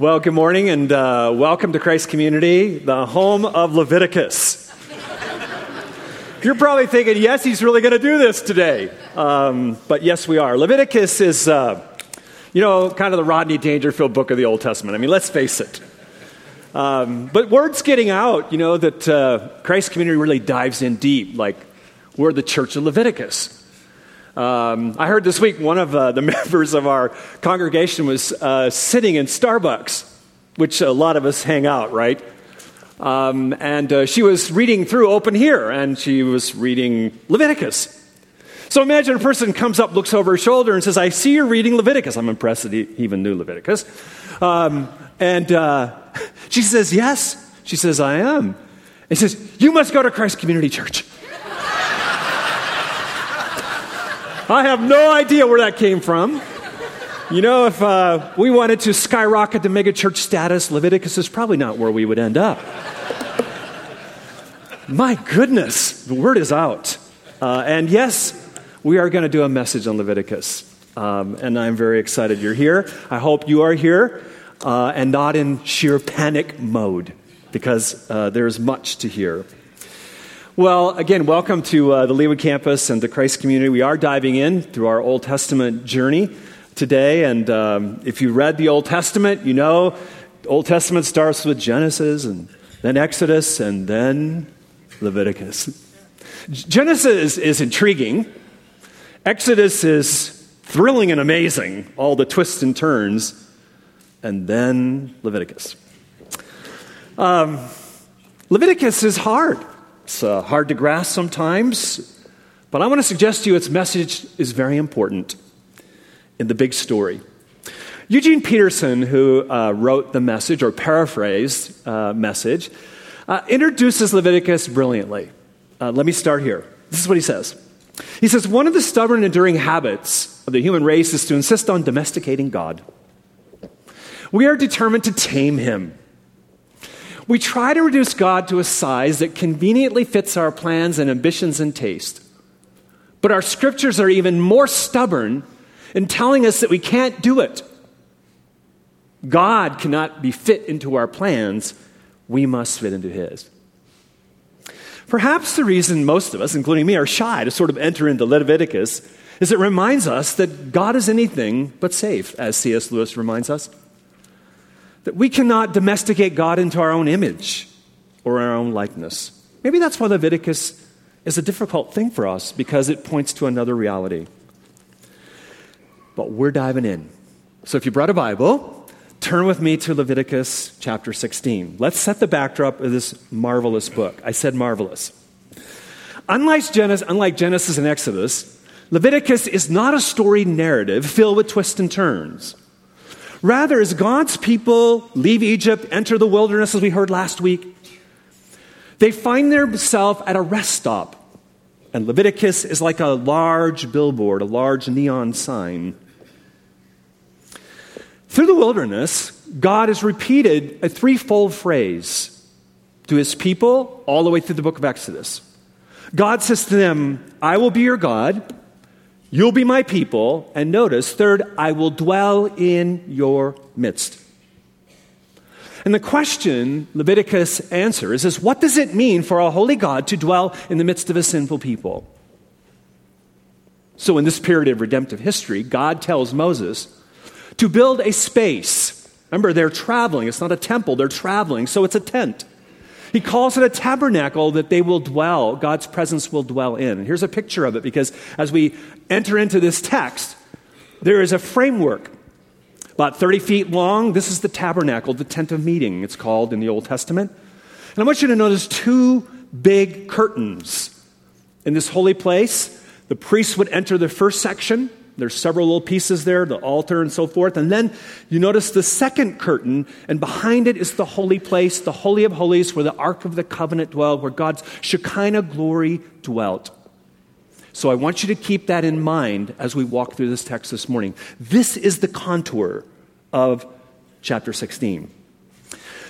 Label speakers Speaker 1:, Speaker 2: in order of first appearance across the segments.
Speaker 1: Well, good morning and uh, welcome to Christ Community, the home of Leviticus. You're probably thinking, yes, he's really going to do this today. Um, but yes, we are. Leviticus is, uh, you know, kind of the Rodney Dangerfield book of the Old Testament. I mean, let's face it. Um, but word's getting out, you know, that uh, Christ Community really dives in deep. Like, we're the church of Leviticus. Um, I heard this week one of uh, the members of our congregation was uh, sitting in Starbucks, which a lot of us hang out, right? Um, and uh, she was reading through Open Here, and she was reading Leviticus. So imagine a person comes up, looks over her shoulder, and says, I see you're reading Leviticus. I'm impressed that he even knew Leviticus. Um, and uh, she says, Yes. She says, I am. And he says, You must go to Christ Community Church. I have no idea where that came from. You know, if uh, we wanted to skyrocket the megachurch status, Leviticus is probably not where we would end up. My goodness, the word is out. Uh, and yes, we are going to do a message on Leviticus. Um, and I'm very excited you're here. I hope you are here uh, and not in sheer panic mode because uh, there's much to hear. Well, again, welcome to uh, the Leawood campus and the Christ community. We are diving in through our Old Testament journey today. And um, if you read the Old Testament, you know the Old Testament starts with Genesis and then Exodus and then Leviticus. Genesis is intriguing, Exodus is thrilling and amazing, all the twists and turns, and then Leviticus. Um, Leviticus is hard. It's uh, hard to grasp sometimes, but I want to suggest to you its message is very important in the big story. Eugene Peterson, who uh, wrote the message or paraphrased uh, message, uh, introduces Leviticus brilliantly. Uh, let me start here. This is what he says. He says, One of the stubborn, enduring habits of the human race is to insist on domesticating God. We are determined to tame him we try to reduce God to a size that conveniently fits our plans and ambitions and taste. But our scriptures are even more stubborn in telling us that we can't do it. God cannot be fit into our plans, we must fit into His. Perhaps the reason most of us, including me, are shy to sort of enter into Leviticus is it reminds us that God is anything but safe, as C.S. Lewis reminds us that we cannot domesticate God into our own image or our own likeness. Maybe that's why Leviticus is a difficult thing for us because it points to another reality. But we're diving in. So if you brought a Bible, turn with me to Leviticus chapter 16. Let's set the backdrop of this marvelous book. I said marvelous. Unlike Genesis, unlike Genesis and Exodus, Leviticus is not a story narrative filled with twists and turns. Rather, as God's people leave Egypt, enter the wilderness, as we heard last week, they find themselves at a rest stop. And Leviticus is like a large billboard, a large neon sign. Through the wilderness, God has repeated a threefold phrase to his people all the way through the book of Exodus. God says to them, I will be your God. You'll be my people. And notice, third, I will dwell in your midst. And the question Leviticus answers is what does it mean for a holy God to dwell in the midst of a sinful people? So, in this period of redemptive history, God tells Moses to build a space. Remember, they're traveling. It's not a temple, they're traveling, so it's a tent. He calls it a tabernacle that they will dwell, God's presence will dwell in. And here's a picture of it because as we enter into this text, there is a framework about 30 feet long. This is the tabernacle, the tent of meeting, it's called in the Old Testament. And I want you to notice two big curtains in this holy place. The priests would enter the first section, there's several little pieces there, the altar and so forth. And then you notice the second curtain, and behind it is the holy place, the Holy of Holies, where the Ark of the Covenant dwelled, where God's Shekinah glory dwelt. So I want you to keep that in mind as we walk through this text this morning. This is the contour of chapter 16.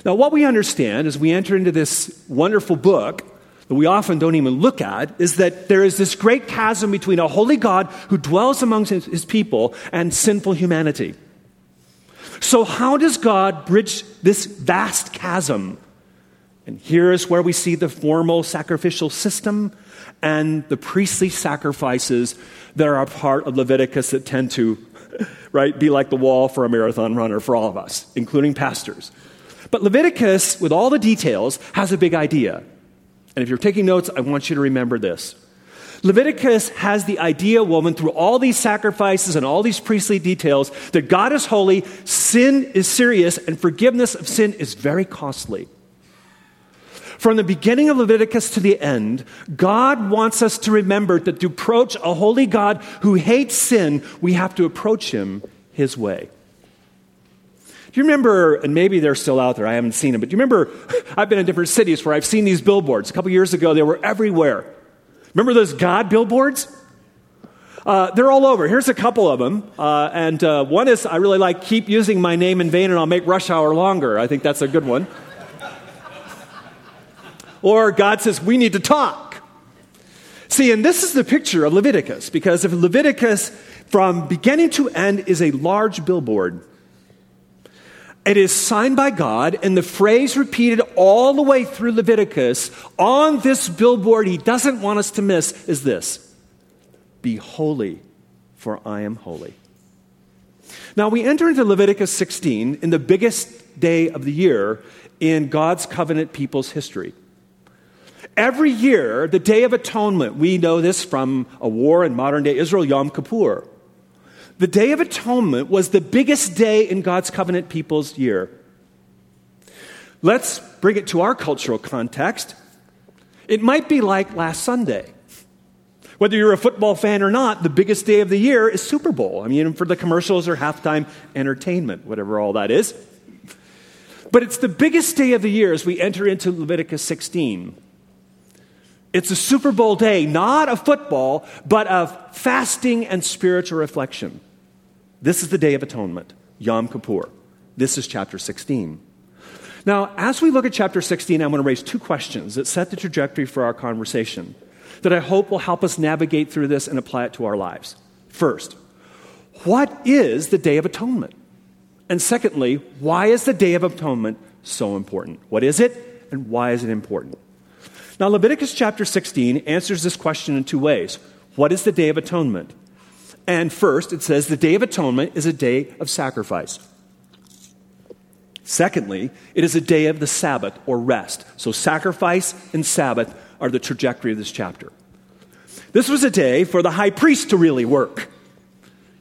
Speaker 1: Now, what we understand as we enter into this wonderful book that we often don't even look at is that there is this great chasm between a holy God who dwells among his, his people and sinful humanity. So, how does God bridge this vast chasm? And here is where we see the formal sacrificial system and the priestly sacrifices that are a part of Leviticus that tend to right be like the wall for a marathon runner for all of us, including pastors. But Leviticus, with all the details, has a big idea. And if you're taking notes, I want you to remember this. Leviticus has the idea woven through all these sacrifices and all these priestly details that God is holy, sin is serious, and forgiveness of sin is very costly. From the beginning of Leviticus to the end, God wants us to remember that to approach a holy God who hates sin, we have to approach him his way. Do you remember, and maybe they're still out there, I haven't seen them, but do you remember, I've been in different cities where I've seen these billboards. A couple years ago, they were everywhere. Remember those God billboards? Uh, they're all over. Here's a couple of them. Uh, and uh, one is I really like, keep using my name in vain and I'll make rush hour longer. I think that's a good one. Or God says, we need to talk. See, and this is the picture of Leviticus, because if Leviticus, from beginning to end, is a large billboard, it is signed by God, and the phrase repeated all the way through Leviticus on this billboard he doesn't want us to miss is this Be holy, for I am holy. Now, we enter into Leviticus 16 in the biggest day of the year in God's covenant people's history. Every year, the Day of Atonement, we know this from a war in modern day Israel, Yom Kippur. The Day of Atonement was the biggest day in God's covenant people's year. Let's bring it to our cultural context. It might be like last Sunday. Whether you're a football fan or not, the biggest day of the year is Super Bowl. I mean, for the commercials or halftime entertainment, whatever all that is. But it's the biggest day of the year as we enter into Leviticus 16. It's a Super Bowl day, not of football, but of fasting and spiritual reflection. This is the Day of Atonement, Yom Kippur. This is chapter 16. Now, as we look at chapter 16, I'm going to raise two questions that set the trajectory for our conversation that I hope will help us navigate through this and apply it to our lives. First, what is the Day of Atonement? And secondly, why is the Day of Atonement so important? What is it, and why is it important? Now, Leviticus chapter 16 answers this question in two ways. What is the Day of Atonement? And first, it says the Day of Atonement is a day of sacrifice. Secondly, it is a day of the Sabbath or rest. So, sacrifice and Sabbath are the trajectory of this chapter. This was a day for the high priest to really work.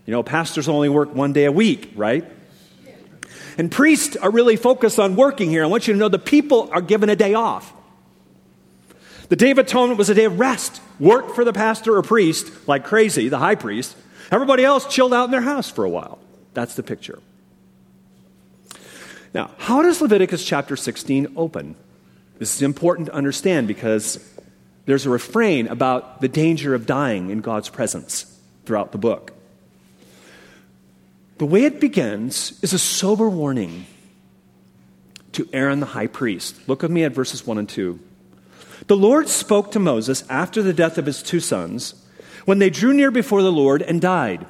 Speaker 1: You know, pastors only work one day a week, right? And priests are really focused on working here. I want you to know the people are given a day off. The Day of Atonement was a day of rest. Work for the pastor or priest like crazy, the high priest. Everybody else chilled out in their house for a while. That's the picture. Now, how does Leviticus chapter 16 open? This is important to understand because there's a refrain about the danger of dying in God's presence throughout the book. The way it begins is a sober warning to Aaron the high priest. Look with me at verses 1 and 2. The Lord spoke to Moses after the death of his two sons, when they drew near before the Lord and died.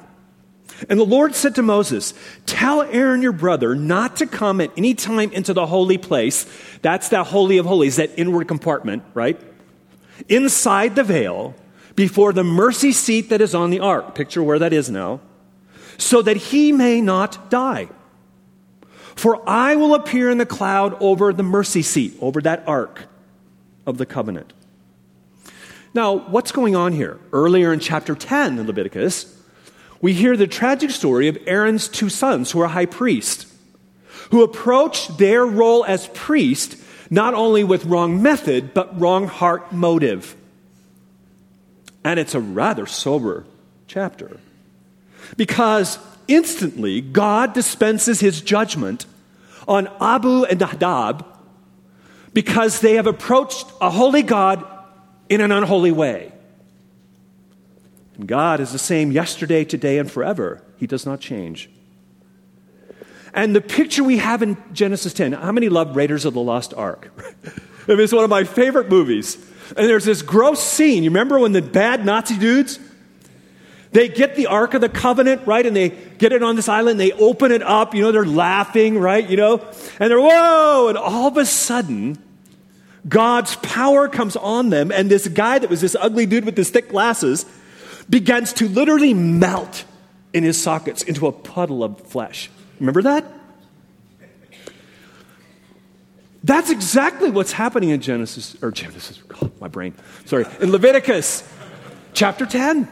Speaker 1: And the Lord said to Moses, Tell Aaron your brother not to come at any time into the holy place. That's that holy of holies, that inward compartment, right? Inside the veil, before the mercy seat that is on the ark. Picture where that is now. So that he may not die. For I will appear in the cloud over the mercy seat, over that ark of the covenant. Now, what's going on here? Earlier in chapter 10 in Leviticus, we hear the tragic story of Aaron's two sons, who are high priests, who approached their role as priest not only with wrong method, but wrong heart motive. And it's a rather sober chapter. Because instantly, God dispenses his judgment on Abihu and Nadab because they have approached a holy God in an unholy way. And God is the same yesterday, today, and forever. He does not change. And the picture we have in Genesis 10, how many love Raiders of the Lost Ark? I mean, it's one of my favorite movies. And there's this gross scene. You remember when the bad Nazi dudes, They get the Ark of the Covenant, right? And they get it on this island. They open it up. You know, they're laughing, right? You know, and they're, whoa! And all of a sudden, God's power comes on them. And this guy that was this ugly dude with his thick glasses begins to literally melt in his sockets into a puddle of flesh. Remember that? That's exactly what's happening in Genesis, or Genesis, oh, my brain, sorry, in Leviticus chapter 10.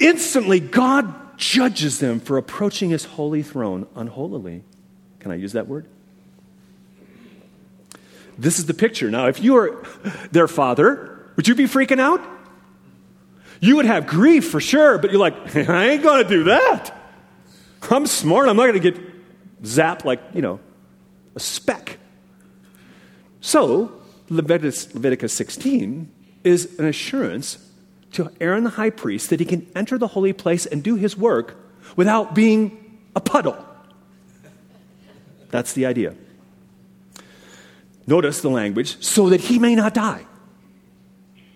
Speaker 1: Instantly, God judges them for approaching his holy throne unholily. Can I use that word? This is the picture. Now, if you were their father, would you be freaking out? You would have grief for sure, but you're like, I ain't to do that. I'm smart. I'm not to get zapped like, you know, a speck. So, Leviticus, Leviticus 16 is an assurance to Aaron the high priest that he can enter the holy place and do his work without being a puddle. That's the idea. Notice the language, so that he may not die.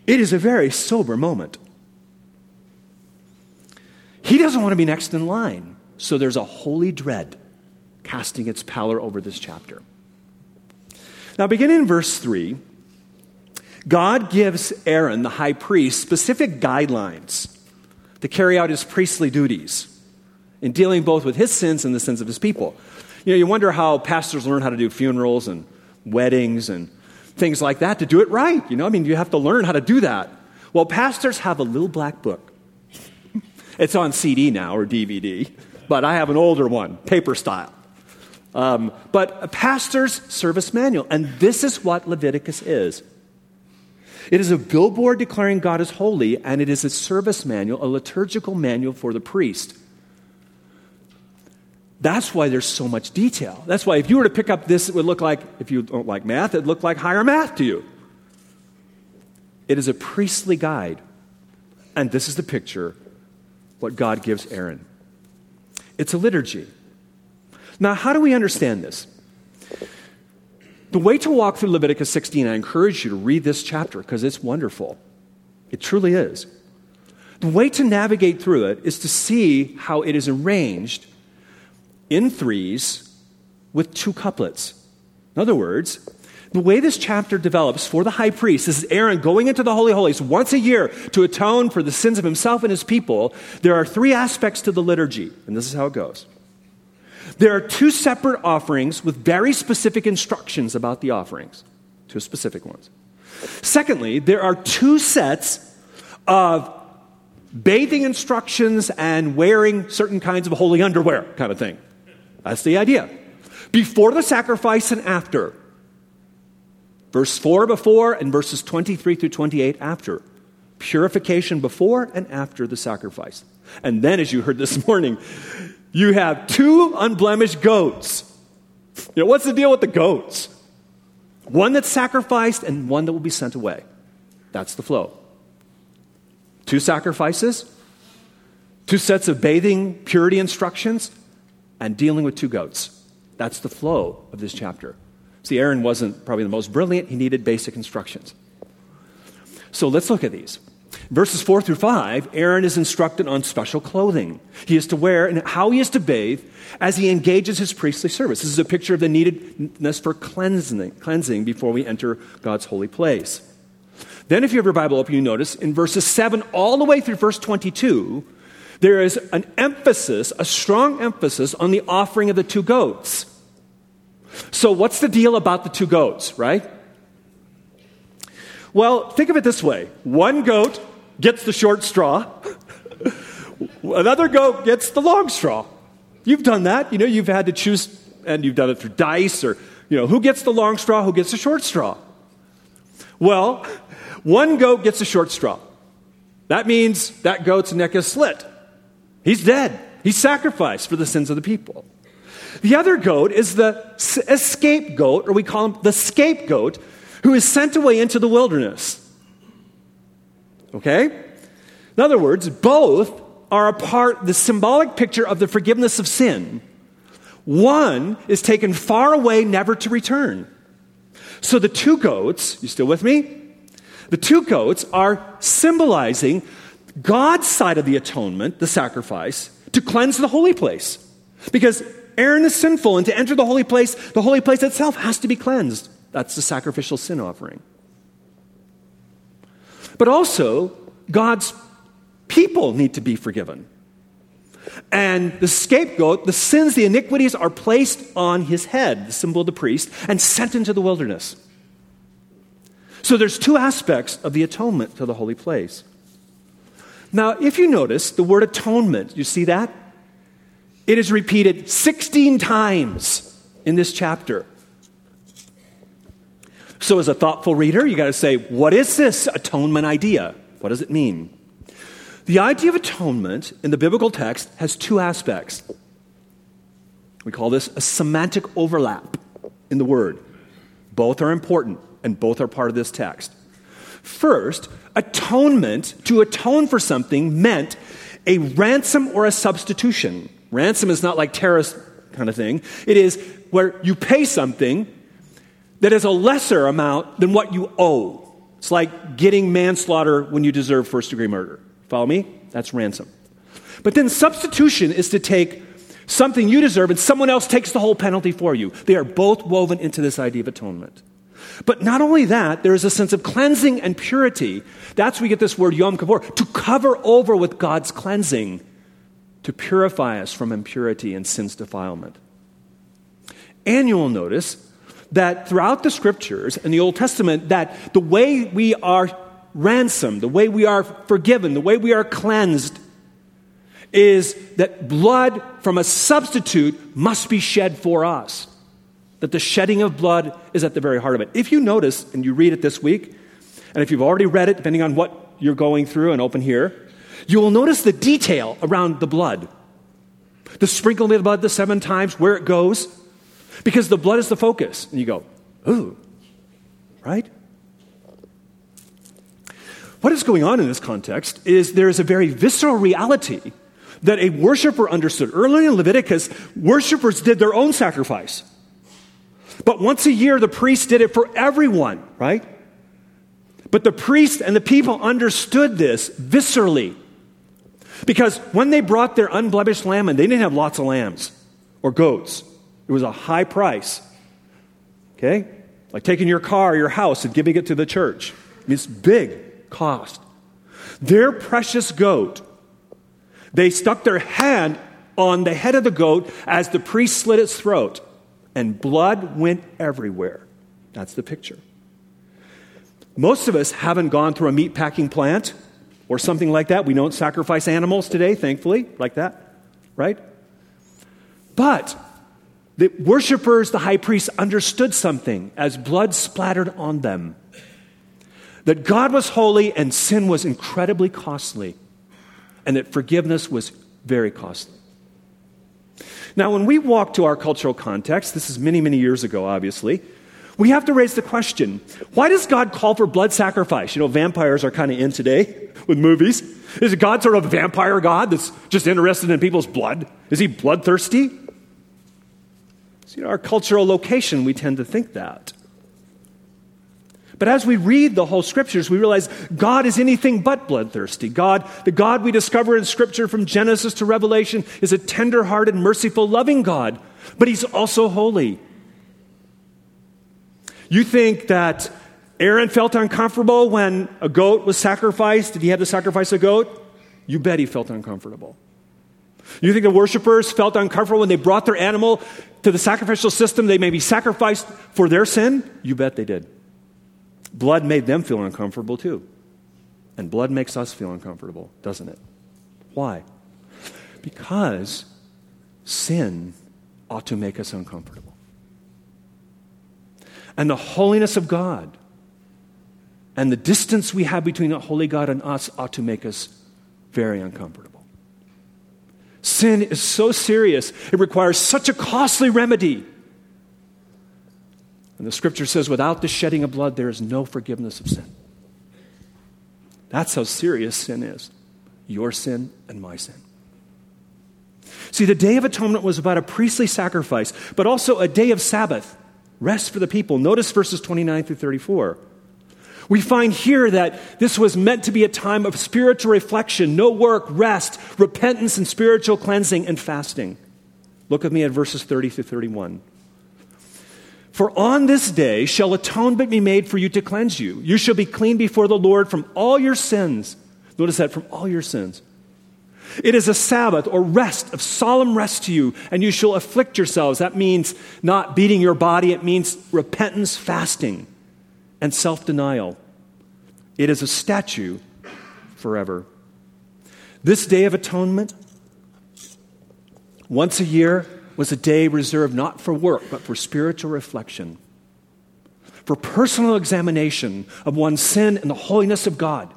Speaker 1: It is a very sober moment. He doesn't want to be next in line, so there's a holy dread casting its pallor over this chapter. Now, beginning in verse 3, God gives Aaron, the high priest, specific guidelines to carry out his priestly duties in dealing both with his sins and the sins of his people. You know, you wonder how pastors learn how to do funerals and weddings and things like that to do it right. You know, I mean, you have to learn how to do that. Well, pastors have a little black book. it's on CD now or DVD, but I have an older one, paper style. Um, but a pastor's service manual, and this is what Leviticus is. It is a billboard declaring God is holy, and it is a service manual, a liturgical manual for the priest. That's why there's so much detail. That's why if you were to pick up this, it would look like, if you don't like math, it'd look like higher math to you. It is a priestly guide. And this is the picture, what God gives Aaron. It's a liturgy. Now, how do we understand this? The way to walk through Leviticus 16, I encourage you to read this chapter because it's wonderful. It truly is. The way to navigate through it is to see how it is arranged in threes with two couplets. In other words, the way this chapter develops for the high priest, this is Aaron going into the Holy Holies once a year to atone for the sins of himself and his people. There are three aspects to the liturgy, and this is how it goes. There are two separate offerings with very specific instructions about the offerings, two specific ones. Secondly, there are two sets of bathing instructions and wearing certain kinds of holy underwear, kind of thing. That's the idea. Before the sacrifice and after. Verse 4 before and verses 23 through 28 after. Purification before and after the sacrifice. And then, as you heard this morning, you have two unblemished goats. You know, what's the deal with the goats? One that's sacrificed and one that will be sent away. That's the flow. Two sacrifices, two sets of bathing purity instructions, and dealing with two goats. That's the flow of this chapter. See, Aaron wasn't probably the most brilliant, he needed basic instructions. So let's look at these. Verses 4 through 5, Aaron is instructed on special clothing he is to wear and how he is to bathe as he engages his priestly service. This is a picture of the neededness for cleansing, cleansing before we enter God's holy place. Then, if you have your Bible open, you notice in verses 7 all the way through verse 22, there is an emphasis, a strong emphasis on the offering of the two goats. So, what's the deal about the two goats, right? Well, think of it this way one goat gets the short straw, another goat gets the long straw. You've done that. You know, you've had to choose, and you've done it through dice or, you know, who gets the long straw, who gets the short straw? Well, one goat gets a short straw. That means that goat's neck is slit. He's dead. He's sacrificed for the sins of the people. The other goat is the escape goat, or we call him the scapegoat, who is sent away into the wilderness. Okay? In other words, both are a part, the symbolic picture of the forgiveness of sin. One is taken far away, never to return. So the two goats, you still with me? The two goats are symbolizing God's side of the atonement, the sacrifice, to cleanse the holy place. Because Aaron is sinful, and to enter the holy place, the holy place itself has to be cleansed. That's the sacrificial sin offering. But also, God's people need to be forgiven. And the scapegoat, the sins, the iniquities are placed on his head, the symbol of the priest, and sent into the wilderness. So there's two aspects of the atonement to the holy place. Now, if you notice the word atonement, you see that? It is repeated 16 times in this chapter. So, as a thoughtful reader, you got to say, what is this atonement idea? What does it mean? The idea of atonement in the biblical text has two aspects. We call this a semantic overlap in the word. Both are important and both are part of this text. First, atonement, to atone for something, meant a ransom or a substitution. Ransom is not like terrorist kind of thing. It is where you pay something that is a lesser amount than what you owe. It's like getting manslaughter when you deserve first degree murder. Follow me? That's ransom. But then substitution is to take something you deserve and someone else takes the whole penalty for you. They are both woven into this idea of atonement. But not only that, there is a sense of cleansing and purity. That's where we get this word Yom Kippur, to cover over with God's cleansing to purify us from impurity and sin's defilement. And you will notice that throughout the scriptures in the Old Testament, that the way we are ransomed, the way we are forgiven, the way we are cleansed, is that blood from a substitute must be shed for us. That the shedding of blood is at the very heart of it. If you notice, and you read it this week, and if you've already read it, depending on what you're going through and open here, you will notice the detail around the blood. The sprinkling of the blood the seven times, where it goes, because the blood is the focus. And you go, ooh, right? What is going on in this context is there is a very visceral reality that a worshiper understood. Early in Leviticus, worshipers did their own sacrifice. But once a year, the priest did it for everyone, right? But the priest and the people understood this viscerally. Because when they brought their unblemished lamb, and they didn't have lots of lambs or goats, it was a high price. Okay? Like taking your car, or your house, and giving it to the church. It's big cost. Their precious goat, they stuck their hand on the head of the goat as the priest slit its throat, and blood went everywhere. That's the picture. Most of us haven't gone through a meat packing plant or something like that. We don't sacrifice animals today, thankfully, like that, right? But the worshippers, the high priest, understood something as blood splattered on them that God was holy and sin was incredibly costly, and that forgiveness was very costly. Now, when we walk to our cultural context, this is many, many years ago, obviously, we have to raise the question why does God call for blood sacrifice? You know, vampires are kind of in today with movies. Is God sort of a vampire God that's just interested in people's blood? Is he bloodthirsty? See, our cultural location, we tend to think that. But as we read the whole scriptures, we realize God is anything but bloodthirsty. God, the God we discover in scripture from Genesis to Revelation, is a tender hearted, merciful, loving God, but he's also holy. You think that Aaron felt uncomfortable when a goat was sacrificed? Did he have to sacrifice a goat? You bet he felt uncomfortable. You think the worshipers felt uncomfortable when they brought their animal to the sacrificial system? They may be sacrificed for their sin? You bet they did. Blood made them feel uncomfortable too. And blood makes us feel uncomfortable, doesn't it? Why? Because sin ought to make us uncomfortable and the holiness of God and the distance we have between the holy God and us ought to make us very uncomfortable. Sin is so serious, it requires such a costly remedy. And the scripture says, without the shedding of blood, there is no forgiveness of sin. That's how serious sin is your sin and my sin. See, the Day of Atonement was about a priestly sacrifice, but also a day of Sabbath rest for the people. Notice verses 29 through 34. We find here that this was meant to be a time of spiritual reflection, no work, rest, repentance, and spiritual cleansing and fasting. Look with me at verses 30 through 31. For on this day shall atonement be made for you to cleanse you. You shall be clean before the Lord from all your sins. Notice that from all your sins. It is a Sabbath or rest of solemn rest to you, and you shall afflict yourselves. That means not beating your body, it means repentance, fasting and self denial. It is a statue forever. This day of atonement, once a year, was a day reserved not for work, but for spiritual reflection, for personal examination of one's sin and the holiness of God.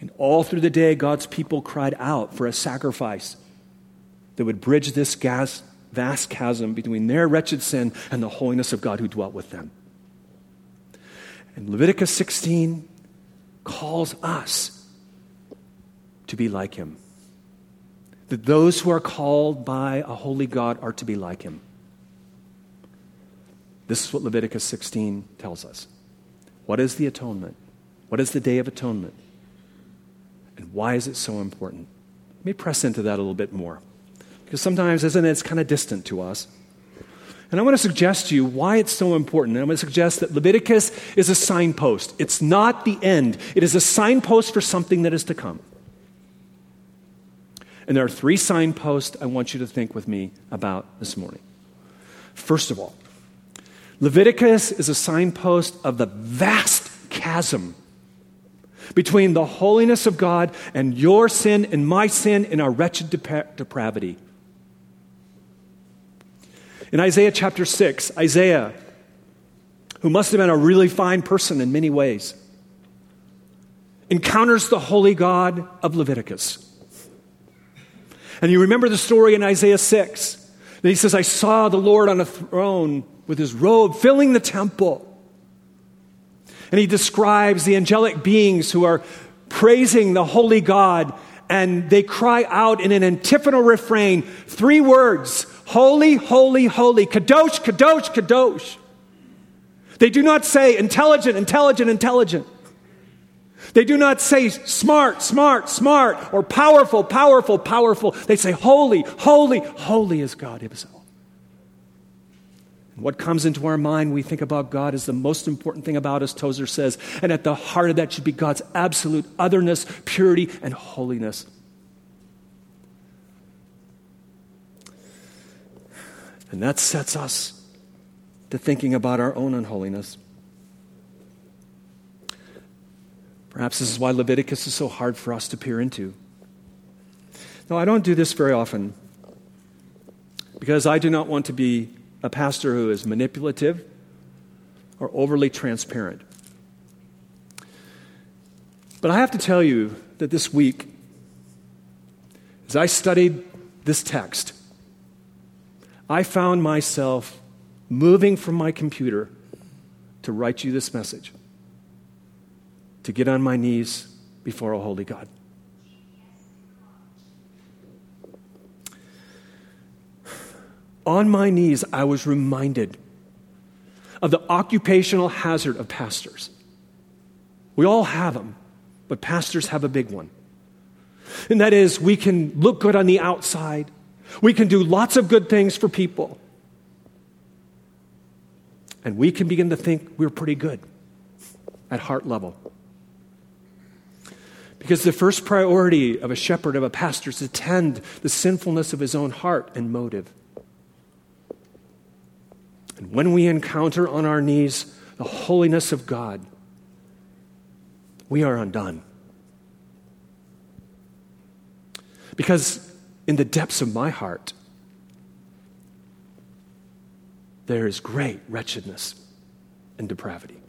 Speaker 1: And all through the day, God's people cried out for a sacrifice that would bridge this gas, vast chasm between their wretched sin and the holiness of God who dwelt with them. And Leviticus 16 calls us to be like him. That those who are called by a holy God are to be like him. This is what Leviticus 16 tells us. What is the atonement? What is the Day of Atonement? And why is it so important? Let me press into that a little bit more. Because sometimes, isn't it, it's kind of distant to us. And I want to suggest to you why it's so important. And I'm going to suggest that Leviticus is a signpost. It's not the end, it is a signpost for something that is to come. And there are three signposts I want you to think with me about this morning. First of all, Leviticus is a signpost of the vast chasm between the holiness of God and your sin and my sin and our wretched depravity. In Isaiah chapter 6, Isaiah, who must have been a really fine person in many ways, encounters the holy God of Leviticus. And you remember the story in Isaiah 6 that he says, I saw the Lord on a throne with his robe filling the temple. And he describes the angelic beings who are praising the holy God, and they cry out in an antiphonal refrain three words Holy, holy, holy. Kadosh, kadosh, kadosh. They do not say intelligent, intelligent, intelligent. They do not say smart, smart, smart, or powerful, powerful, powerful. They say holy, holy, holy is God Himself. What comes into our mind when we think about God is the most important thing about us, Tozer says. And at the heart of that should be God's absolute otherness, purity, and holiness. And that sets us to thinking about our own unholiness. Perhaps this is why Leviticus is so hard for us to peer into. Now, I don't do this very often because I do not want to be a pastor who is manipulative or overly transparent. But I have to tell you that this week, as I studied this text, I found myself moving from my computer to write you this message, to get on my knees before a holy God. On my knees, I was reminded of the occupational hazard of pastors. We all have them, but pastors have a big one. And that is, we can look good on the outside, we can do lots of good things for people. And we can begin to think we're pretty good at heart level. Because the first priority of a shepherd, of a pastor, is to tend the sinfulness of his own heart and motive. And when we encounter on our knees the holiness of God, we are undone. Because in the depths of my heart, there is great wretchedness and depravity.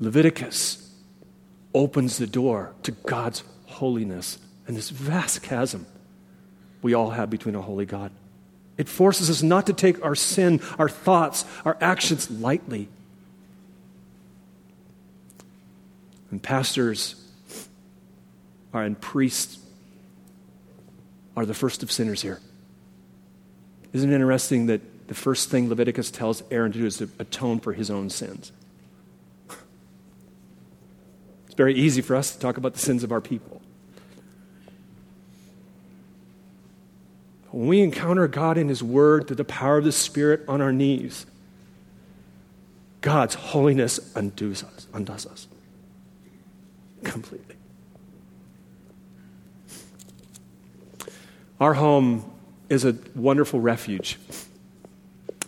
Speaker 1: Leviticus opens the door to God's holiness and this vast chasm we all have between a holy God. It forces us not to take our sin, our thoughts, our actions lightly. And pastors are, and priests are the first of sinners here. Isn't it interesting that the first thing Leviticus tells Aaron to do is to atone for his own sins. It's very easy for us to talk about the sins of our people. When we encounter God in His Word through the power of the Spirit on our knees, God's holiness undoes us, undoes us completely. Our home is a wonderful refuge.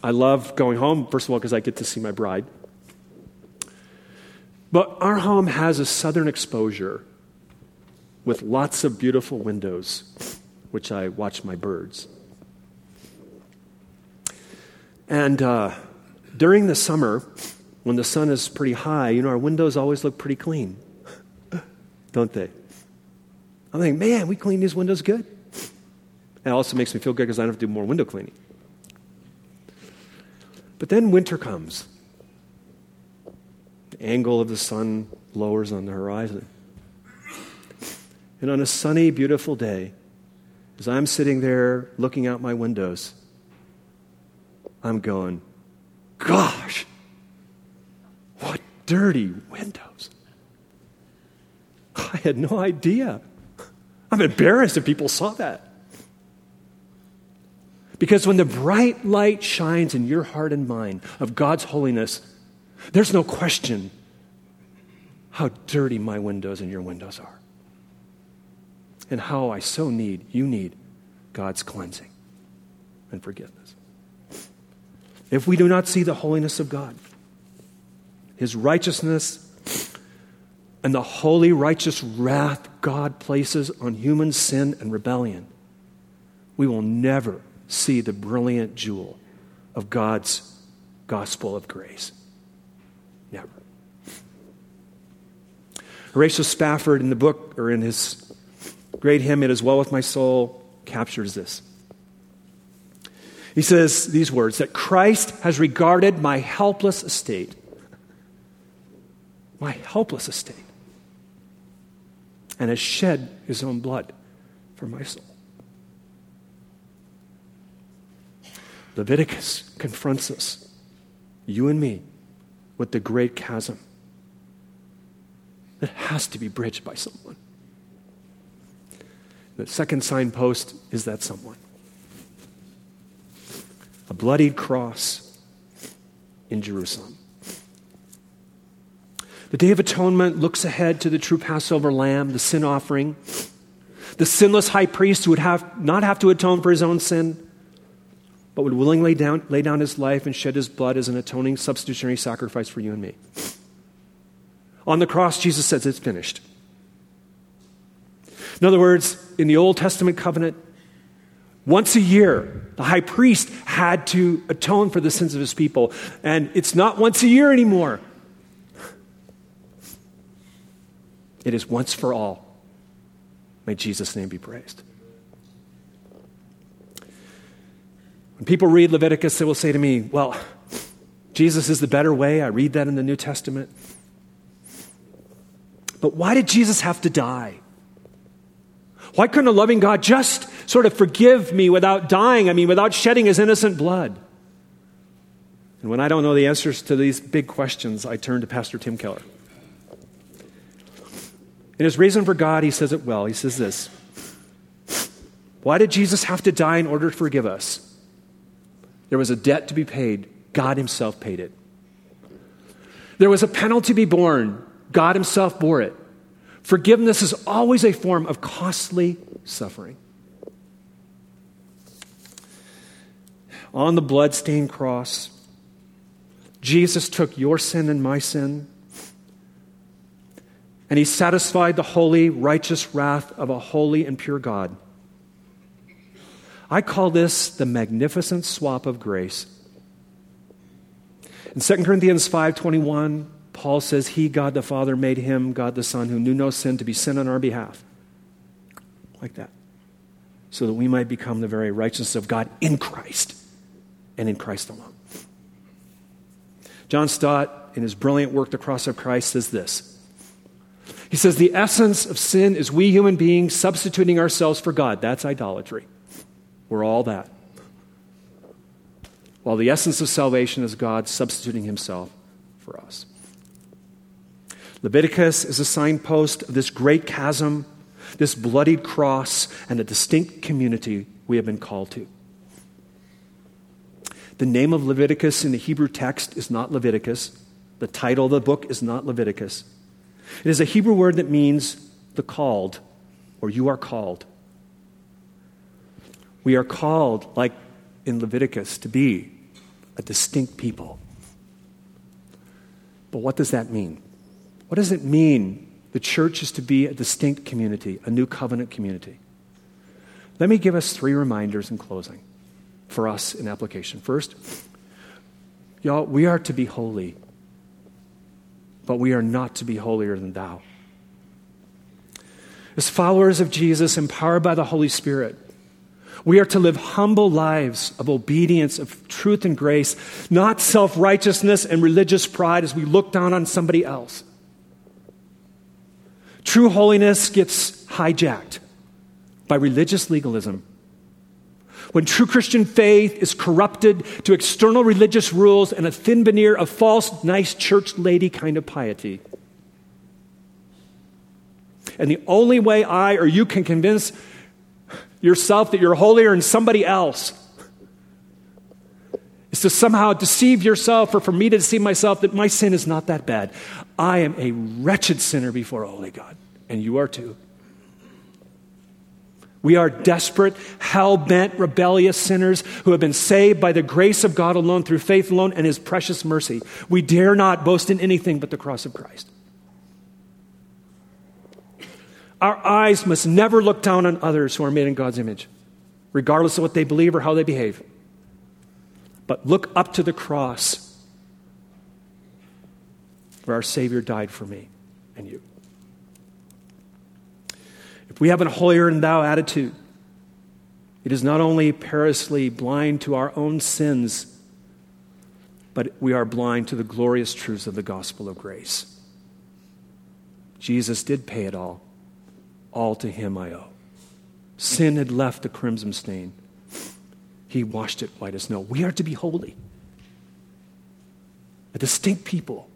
Speaker 1: I love going home, first of all, because I get to see my bride. But our home has a southern exposure with lots of beautiful windows, which I watch my birds. And uh, during the summer, when the sun is pretty high, you know, our windows always look pretty clean, don't they? I'm thinking, man, we clean these windows good. It also makes me feel good because I don't have to do more window cleaning. But then winter comes. Angle of the sun lowers on the horizon. And on a sunny, beautiful day, as I'm sitting there looking out my windows, I'm going, gosh, what dirty windows. I had no idea. I'm embarrassed if people saw that. Because when the bright light shines in your heart and mind of God's holiness, there's no question how dirty my windows and your windows are. And how I so need, you need God's cleansing and forgiveness. If we do not see the holiness of God, His righteousness, and the holy, righteous wrath God places on human sin and rebellion, we will never see the brilliant jewel of God's gospel of grace. Never. Horatio Spafford, in the book, or in his great hymn, It Is Well With My Soul, captures this. He says these words that Christ has regarded my helpless estate, my helpless estate, and has shed his own blood for my soul. Leviticus confronts us, you and me, with the great chasm that has to be bridged by someone. The second signpost is that someone a bloodied cross in Jerusalem. The Day of Atonement looks ahead to the true Passover lamb, the sin offering, the sinless high priest who would have, not have to atone for his own sin but would willingly lay down, lay down his life and shed his blood as an atoning substitutionary sacrifice for you and me. On the cross, Jesus says it's finished. In other words, in the Old Testament covenant, once a year, the high priest had to atone for the sins of his people. And it's not once a year anymore, it is once for all. May Jesus' name be praised. People read Leviticus, they will say to me, Well, Jesus is the better way. I read that in the New Testament. But why did Jesus have to die? Why couldn't a loving God just sort of forgive me without dying? I mean, without shedding his innocent blood? And when I don't know the answers to these big questions, I turn to Pastor Tim Keller. In his reason for God, he says it well. He says this Why did Jesus have to die in order to forgive us? There was a debt to be paid. God Himself paid it. There was a penalty to be borne. God Himself bore it. Forgiveness is always a form of costly suffering. On the bloodstained cross, Jesus took your sin and my sin, and He satisfied the holy, righteous wrath of a holy and pure God. I call this the magnificent swap of grace. In 2 Corinthians 5:21, Paul says, "He, God the Father, made him, God the Son, who knew no sin, to be sin on our behalf." Like that. So that we might become the very righteousness of God in Christ and in Christ alone. John Stott, in his brilliant work, The Cross of Christ, says this. He says, The essence of sin is we human beings substituting ourselves for God. That's idolatry. We're all that. while the essence of salvation is God substituting himself for us. Leviticus is a signpost of this great chasm, this bloodied cross, and a distinct community we have been called to. The name of Leviticus in the Hebrew text is not Leviticus. The title of the book is not Leviticus. It is a Hebrew word that means the called, or you are called. We are called, like in Leviticus, to be a distinct people. But what does that mean? What does it mean the church is to be a distinct community, a new covenant community? Let me give us three reminders in closing for us in application. First, y'all, we are to be holy, but we are not to be holier than thou. As followers of Jesus, empowered by the Holy Spirit, we are to live humble lives of obedience, of truth and grace, not self righteousness and religious pride as we look down on somebody else. True holiness gets hijacked by religious legalism. When true Christian faith is corrupted to external religious rules and a thin veneer of false, nice church lady kind of piety. And the only way I or you can convince yourself that you're holier than somebody else is to somehow deceive yourself or for me to deceive myself that my sin is not that bad. I am a wretched sinner before holy God, and you are too. We are desperate, hell bent, rebellious sinners who have been saved by the grace of God alone, through faith alone, and His precious mercy. We dare not boast in anything but the cross of Christ. Our eyes must never look down on others who are made in God's image, regardless of what they believe or how they behave. But look up to the cross where our Savior died for me and you. If we have a holier than thou attitude, it is not only perilously blind to our own sins, but we are blind to the glorious truths of the gospel of grace. Jesus did pay it all all to him I owe. Sin had left a crimson stain. He washed it white as snow. We are to be holy, a distinct people,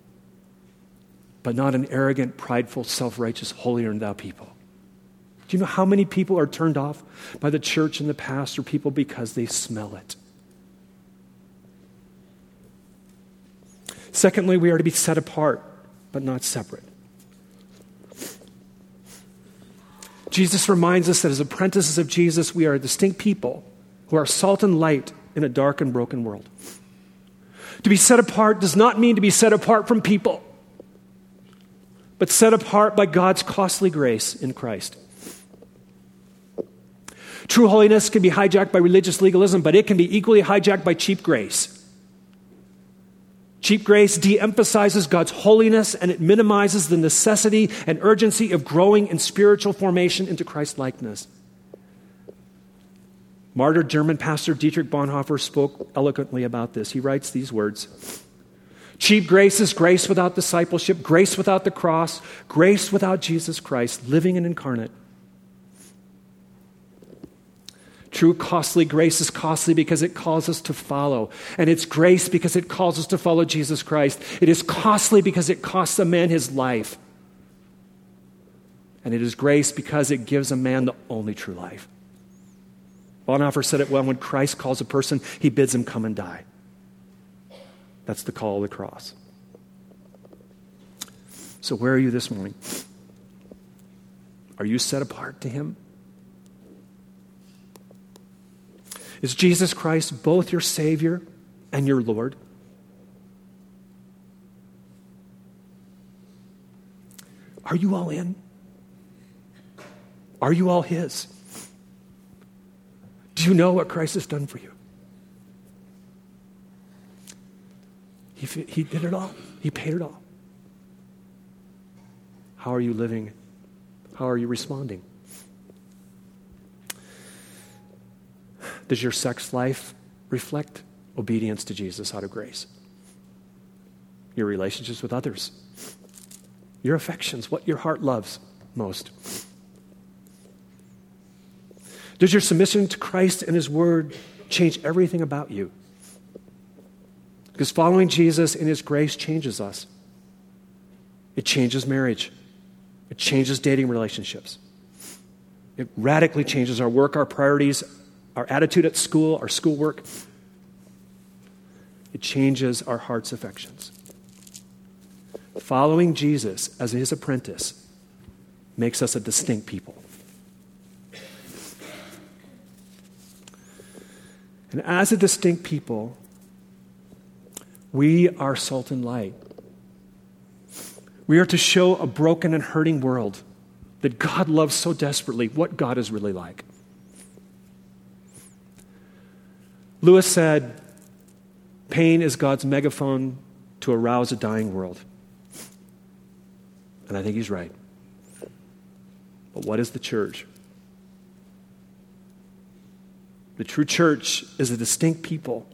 Speaker 1: but not an arrogant, prideful, self righteous, holier than thou people. Do you know how many people are turned off by the church and the pastor people because they smell it? Secondly, we are to be set apart, but not separate. Jesus reminds us that as apprentices of Jesus, we are a distinct people who are salt and light in a dark and broken world. To be set apart does not mean to be set apart from people, but set apart by God's costly grace in Christ. True holiness can be hijacked by religious legalism, but it can be equally hijacked by cheap grace. Cheap grace de emphasizes God's holiness and it minimizes the necessity and urgency of growing in spiritual formation into Christ likeness. Martyred German pastor Dietrich Bonhoeffer spoke eloquently about this. He writes these words Cheap grace is grace without discipleship, grace without the cross, grace without Jesus Christ, living and incarnate. True costly grace is costly because it calls us to follow. And it's grace because it calls us to follow Jesus Christ. It is costly because it costs a man his life. And it is grace because it gives a man the only true life. Bonhoeffer said it well when Christ calls a person, he bids him come and die. That's the call of the cross. So, where are you this morning? Are you set apart to him? Is Jesus Christ both your Savior and your Lord? Are you all in? Are you all His? Do you know what Christ has done for you? He, he did it all, He paid it all. How are you living? How are you responding? Does your sex life reflect obedience to Jesus out of grace? Your relationships with others, your affections, what your heart loves most. Does your submission to Christ and His Word change everything about you? Because following Jesus in his grace changes us. It changes marriage. It changes dating relationships. It radically changes our work, our priorities, our attitude at school, our schoolwork. It changes our heart's affections. Following Jesus as his apprentice makes us a distinct people. And as a distinct people, we are salt and light. We are to show a broken and hurting world that God loves so desperately what God is really like. Lewis said, Pain is God's megaphone to arouse a dying world. And I think he's right. But what is the church? The true church is a distinct people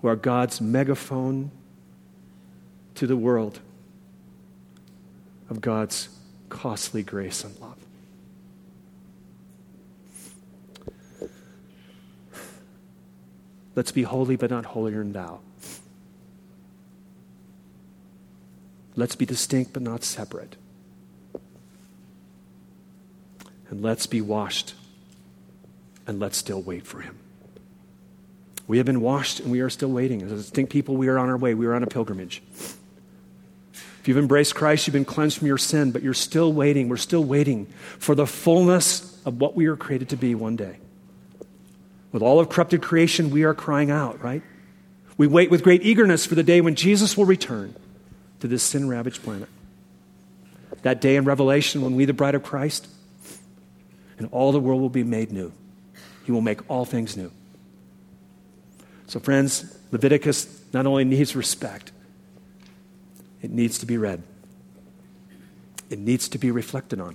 Speaker 1: who are God's megaphone to the world of God's costly grace and love. Let's be holy, but not holier than thou. Let's be distinct, but not separate. And let's be washed, and let's still wait for him. We have been washed, and we are still waiting. As distinct people, we are on our way. We are on a pilgrimage. If you've embraced Christ, you've been cleansed from your sin, but you're still waiting. We're still waiting for the fullness of what we are created to be one day. With all of corrupted creation, we are crying out, right? We wait with great eagerness for the day when Jesus will return to this sin ravaged planet. That day in Revelation when we, the bride of Christ, and all the world will be made new. He will make all things new. So, friends, Leviticus not only needs respect, it needs to be read, it needs to be reflected on.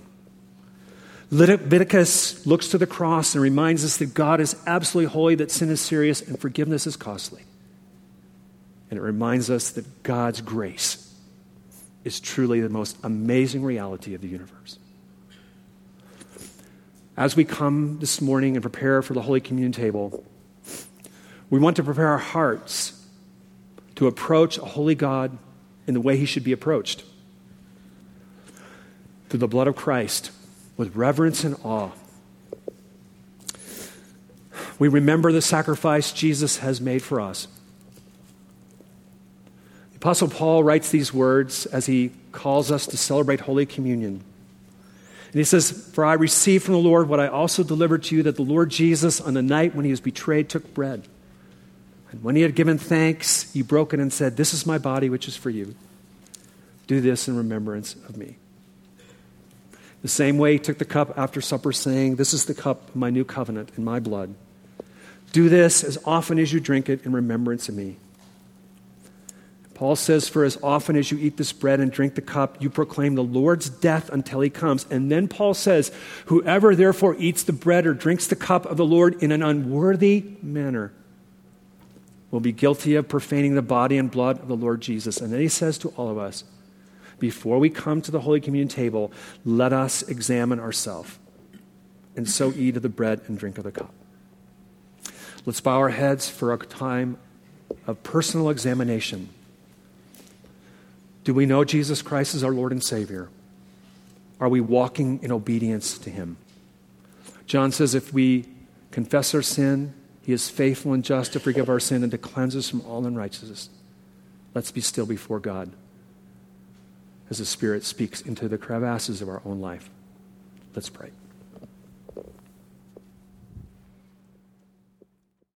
Speaker 1: Leviticus looks to the cross and reminds us that God is absolutely holy, that sin is serious, and forgiveness is costly. And it reminds us that God's grace is truly the most amazing reality of the universe. As we come this morning and prepare for the Holy Communion table, we want to prepare our hearts to approach a holy God in the way he should be approached through the blood of Christ with reverence and awe. We remember the sacrifice Jesus has made for us. The Apostle Paul writes these words as he calls us to celebrate Holy Communion. And he says, For I received from the Lord what I also delivered to you that the Lord Jesus, on the night when he was betrayed, took bread. And when he had given thanks, he broke it and said, This is my body, which is for you. Do this in remembrance of me. The same way he took the cup after supper, saying, This is the cup of my new covenant in my blood. Do this as often as you drink it in remembrance of me. Paul says, For as often as you eat this bread and drink the cup, you proclaim the Lord's death until he comes. And then Paul says, Whoever therefore eats the bread or drinks the cup of the Lord in an unworthy manner will be guilty of profaning the body and blood of the Lord Jesus. And then he says to all of us, before we come to the Holy Communion table, let us examine ourselves and so eat of the bread and drink of the cup. Let's bow our heads for a time of personal examination. Do we know Jesus Christ as our Lord and Savior? Are we walking in obedience to Him? John says if we confess our sin, he is faithful and just to forgive our sin and to cleanse us from all unrighteousness. Let's be still before God as the Spirit speaks into the crevasses of our own life. Let's pray.